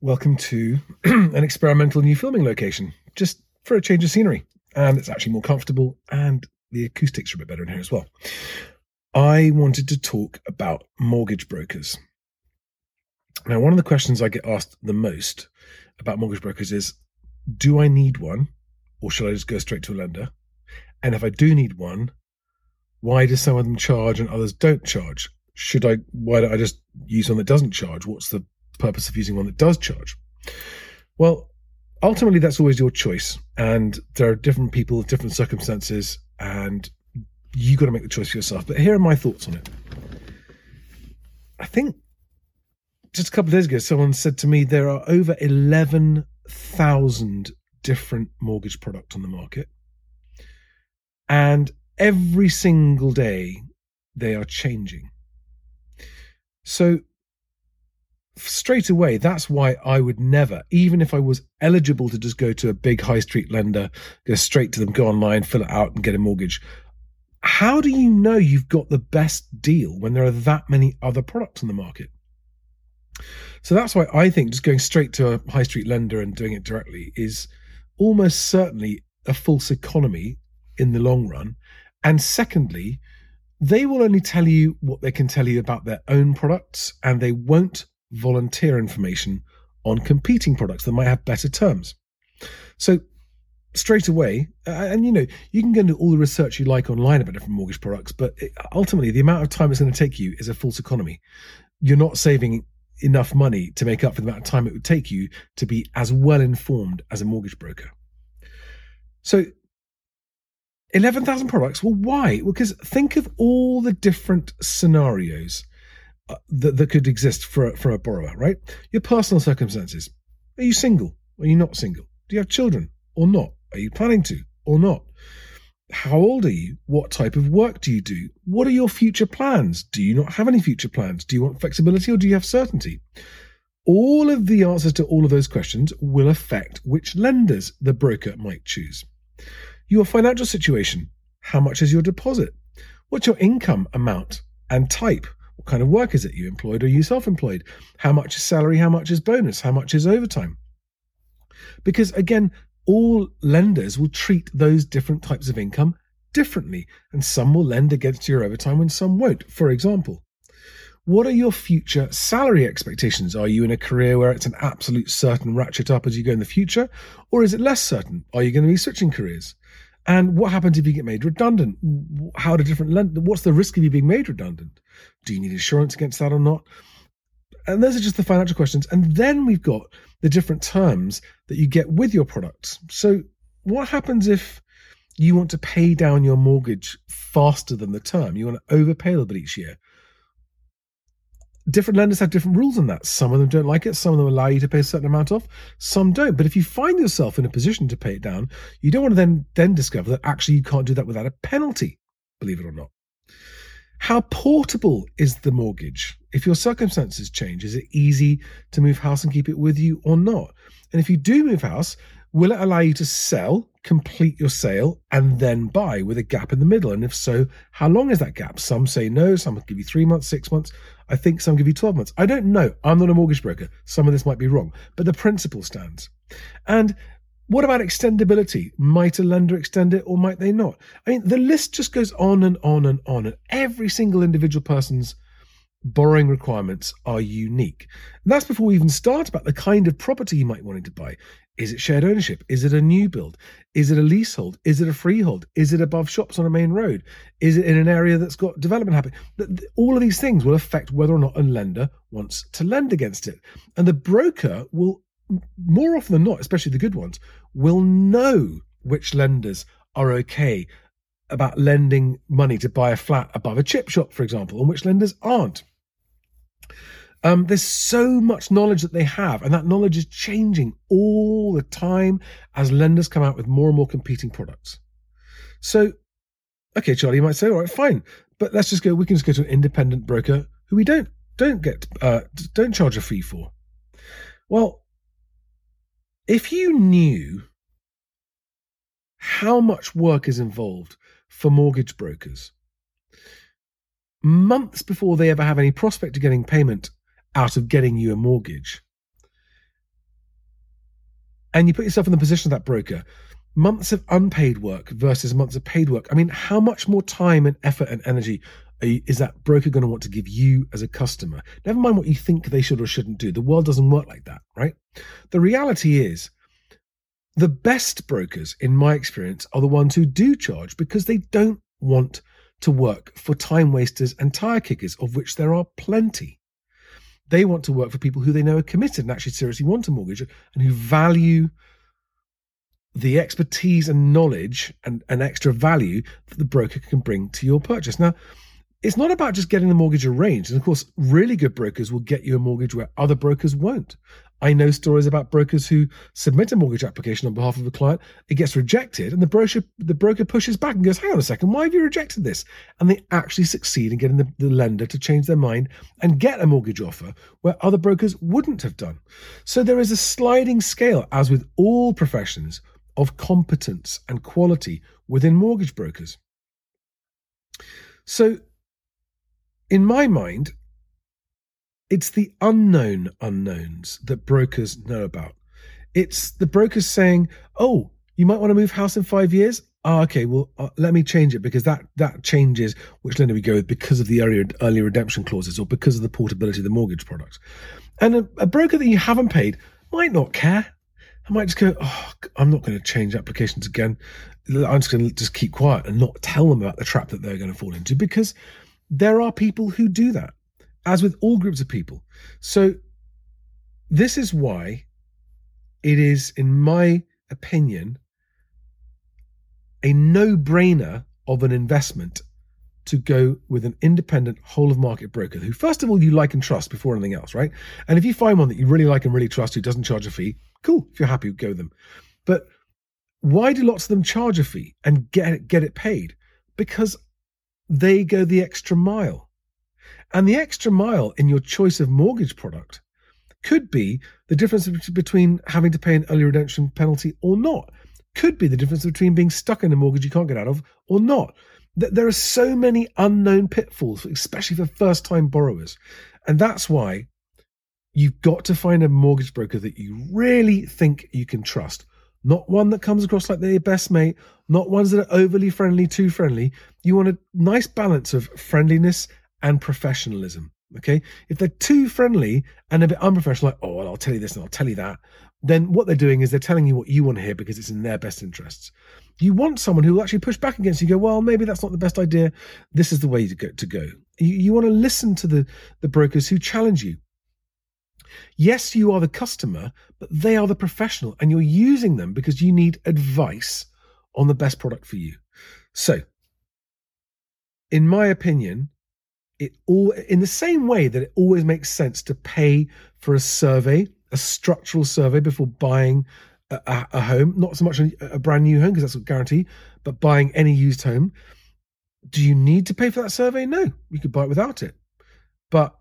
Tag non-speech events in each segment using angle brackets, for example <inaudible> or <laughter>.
welcome to <clears throat> an experimental new filming location, just for a change of scenery. And it's actually more comfortable, and the acoustics are a bit better in here as well. I wanted to talk about mortgage brokers. Now, one of the questions I get asked the most about mortgage brokers is Do I need one, or should I just go straight to a lender? And if I do need one, why do some of them charge and others don't charge? Should I, why don't I just use one that doesn't charge? What's the purpose of using one that does charge? Well, ultimately, that's always your choice. And there are different people, different circumstances, and you've got to make the choice for yourself. But here are my thoughts on it. I think just a couple of days ago, someone said to me there are over 11,000 different mortgage products on the market. And every single day, they are changing. So straight away, that's why I would never, even if I was eligible to just go to a big high street lender, go straight to them, go online, fill it out, and get a mortgage. How do you know you've got the best deal when there are that many other products on the market? So that's why I think just going straight to a high street lender and doing it directly is almost certainly a false economy in the long run. And secondly, they will only tell you what they can tell you about their own products and they won't volunteer information on competing products that might have better terms. So straight away, and you know, you can go into all the research you like online about different mortgage products, but ultimately, the amount of time it's going to take you is a false economy. You're not saving enough money to make up for the amount of time it would take you to be as well informed as a mortgage broker. So, 11,000 products. Well, why? Well, because think of all the different scenarios Uh, that, that could exist for a, for a borrower, right? Your personal circumstances. Are you single? Are you not single? Do you have children or not? Are you planning to or not? How old are you? What type of work do you do? What are your future plans? Do you not have any future plans? Do you want flexibility or do you have certainty? All of the answers to all of those questions will affect which lenders the broker might choose. Your financial situation. How much is your deposit? What's your income amount and type? What kind of work is it? You employed or you self employed? How much is salary? How much is bonus? How much is overtime? Because again, all lenders will treat those different types of income differently, and some will lend against your overtime and some won't. For example, what are your future salary expectations? Are you in a career where it's an absolute certain ratchet up as you go in the future, or is it less certain? Are you going to be switching careers? And what happens if you get made redundant? How do different lend- what's the risk of you being made redundant? Do you need insurance against that or not? And those are just the financial questions. And then we've got the different terms that you get with your products. So what happens if you want to pay down your mortgage faster than the term? You want to overpay a little bit each year different lenders have different rules on that. Some of them don't like it. Some of them allow you to pay a certain amount off. Some don't. But if you find yourself in a position to pay it down, you don't want to then then discover that actually you can't do that without a penalty. Believe it or not. How portable is the mortgage? If your circumstances change, is it easy to move house and keep it with you or not? And if you do move house, will it allow you to sell complete your sale and then buy with a gap in the middle? And if so, how long is that gap? Some say no, some give you three months, six months. I think some give you 12 months. I don't know. I'm not a mortgage broker. Some of this might be wrong, but the principle stands. And what about extendability? Might a lender extend it or might they not? I mean, the list just goes on and on and on, and every single individual person's borrowing requirements are unique. And that's before we even start about the kind of property you might want to buy. Is it shared ownership? Is it a new build? Is it a leasehold? Is it a freehold? Is it above shops on a main road? Is it in an area that's got development happening? All of these things will affect whether or not a lender wants to lend against it. And the broker will, more often than not, especially the good ones, will know which lenders are okay about lending money to buy a flat above a chip shop, for example, and which lenders aren't. Um, there's so much knowledge that they have, and that knowledge is changing all the time as lenders come out with more and more competing products. So, okay, Charlie, you might say, all right, fine, but let's just go. We can just go to an independent broker who we don't don't get uh, don't charge a fee for. Well, if you knew how much work is involved for mortgage brokers months before they ever have any prospect of getting payment out of getting you a mortgage. and you put yourself in the position of that broker, months of unpaid work versus months of paid work. I mean, how much more time and effort and energy is that broker going to want to give you as a customer? Never mind what you think they should or shouldn't do. The world doesn't work like that, right? The reality is, the best brokers, in my experience, are the ones who do charge because they don't want to work for time wasters and tire kickers, of which there are plenty. They want to work for people who they know are committed and actually seriously want a mortgage and who value the expertise and knowledge and, and extra value that the broker can bring to your purchase. Now, it's not about just getting the mortgage arranged. And of course, really good brokers will get you a mortgage where other brokers won't. I know stories about brokers who submit a mortgage application on behalf of a client, it gets rejected, and the broker the broker pushes back and goes, "Hang on a second, why have you rejected this?" And they actually succeed in getting the, the lender to change their mind and get a mortgage offer where other brokers wouldn't have done. So there is a sliding scale, as with all professions, of competence and quality within mortgage brokers. So in my mind, it's the unknown unknowns that brokers know about. It's the brokers saying, "Oh, you might want to move house in five years." Oh, okay, well, uh, let me change it because that that changes which lender we go with because of the early, early redemption clauses or because of the portability of the mortgage product. And a, a broker that you haven't paid might not care. I might just go, oh, I'm not going to change applications again. I'm just going to just keep quiet and not tell them about the trap that they're going to fall into because there are people who do that, as with all groups of people. So, this is why it is, in my opinion, a no brainer of an investment to go with an independent whole of market broker who, first of all, you like and trust before anything else, right? And if you find one that you really like and really trust who doesn't charge a fee, cool. If you're happy, go with them. But why do lots of them charge a fee and get it, get it paid? Because they go the extra mile. And the extra mile in your choice of mortgage product could be the difference between having to pay an early redemption penalty or not. Could be the difference between being stuck in a mortgage you can't get out of or not. There are so many unknown pitfalls, especially for first time borrowers. And that's why you've got to find a mortgage broker that you really think you can trust not one that comes across like they're your best mate, not ones that are overly friendly, too friendly. You want a nice balance of friendliness and professionalism. Okay. If they're too friendly and a bit unprofessional, like, oh, well, I'll tell you this and I'll tell you that, then what they're doing is they're telling you what you want to hear because it's in their best interests. You want someone who will actually push back against you, go, well, maybe that's not the best idea. This is the way to go. To go. You, you want to listen to the, the brokers who challenge you. Yes, you are the customer, but they are the professional, and you're using them because you need advice on the best product for you. So, in my opinion, it all in the same way that it always makes sense to pay for a survey, a structural survey before buying a, a home, not so much a, a brand new home because that's a guarantee, but buying any used home. Do you need to pay for that survey? No, you could buy it without it. But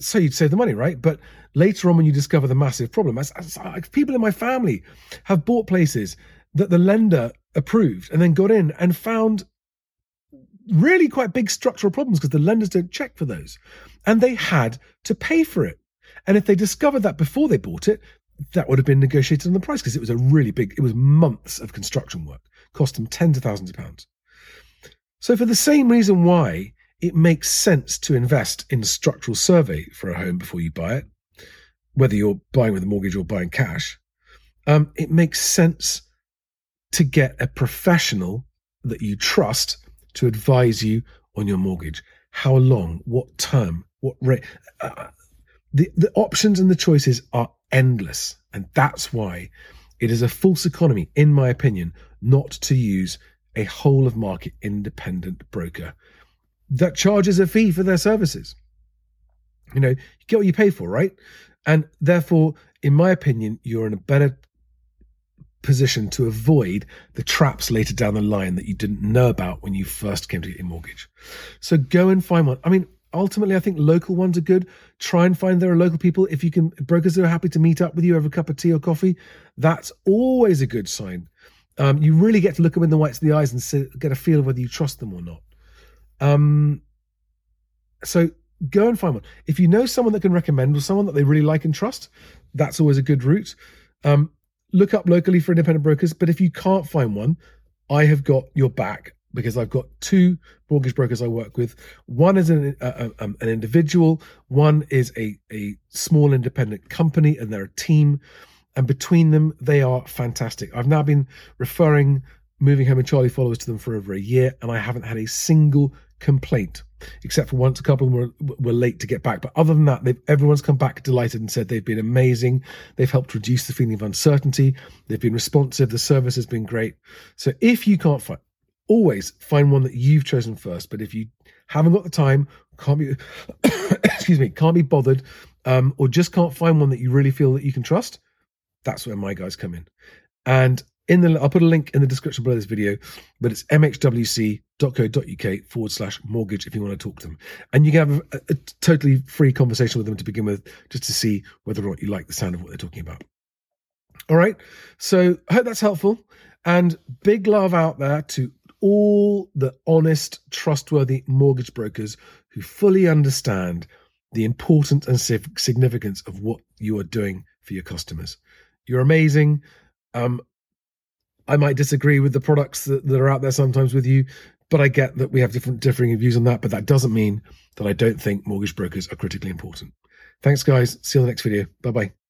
so you'd save the money, right? But later on, when you discover the massive problem, as, as, as people in my family have bought places that the lender approved and then got in and found really quite big structural problems because the lenders don't check for those. And they had to pay for it. And if they discovered that before they bought it, that would have been negotiated on the price because it was a really big, it was months of construction work, cost them tens of thousands of pounds. So, for the same reason why it makes sense to invest in a structural survey for a home before you buy it, whether you're buying with a mortgage or buying cash. Um, it makes sense to get a professional that you trust to advise you on your mortgage. How long? What term? What rate? Uh, the, the options and the choices are endless. And that's why it is a false economy, in my opinion, not to use a whole of market independent broker that charges a fee for their services. You know, you get what you pay for, right? And therefore, in my opinion, you're in a better position to avoid the traps later down the line that you didn't know about when you first came to get your mortgage. So go and find one. I mean, ultimately, I think local ones are good. Try and find there are local people. If you can, brokers that are happy to meet up with you over a cup of tea or coffee, that's always a good sign. Um, you really get to look them in the whites of the eyes and get a feel of whether you trust them or not. Um, so go and find one. If you know someone that can recommend or someone that they really like and trust, that's always a good route. Um, look up locally for independent brokers. But if you can't find one, I have got your back because I've got two mortgage brokers I work with. One is an, uh, um, an individual, one is a, a small independent company, and they're a team. And between them, they are fantastic. I've now been referring Moving Home and Charlie followers to them for over a year, and I haven't had a single complaint, except for once a couple were, were late to get back. But other than that, everyone's come back delighted and said they've been amazing. They've helped reduce the feeling of uncertainty. They've been responsive. The service has been great. So if you can't find, always find one that you've chosen first. But if you haven't got the time, can't be, <coughs> excuse me, can't be bothered, um, or just can't find one that you really feel that you can trust, that's where my guys come in. And in the I'll put a link in the description below this video, but it's mhwc.co.uk forward slash mortgage if you want to talk to them. And you can have a, a, totally free conversation with them to begin with, just to see whether or not you like the sound of what they're talking about. All right. So I hope that's helpful. And big love out there to all the honest, trustworthy mortgage brokers who fully understand the importance and significance of what you are doing for your customers. You're amazing. Um, I might disagree with the products that, that are out there sometimes with you, but I get that we have different differing views on that. But that doesn't mean that I don't think mortgage brokers are critically important. Thanks, guys. See you on the next video. Bye bye.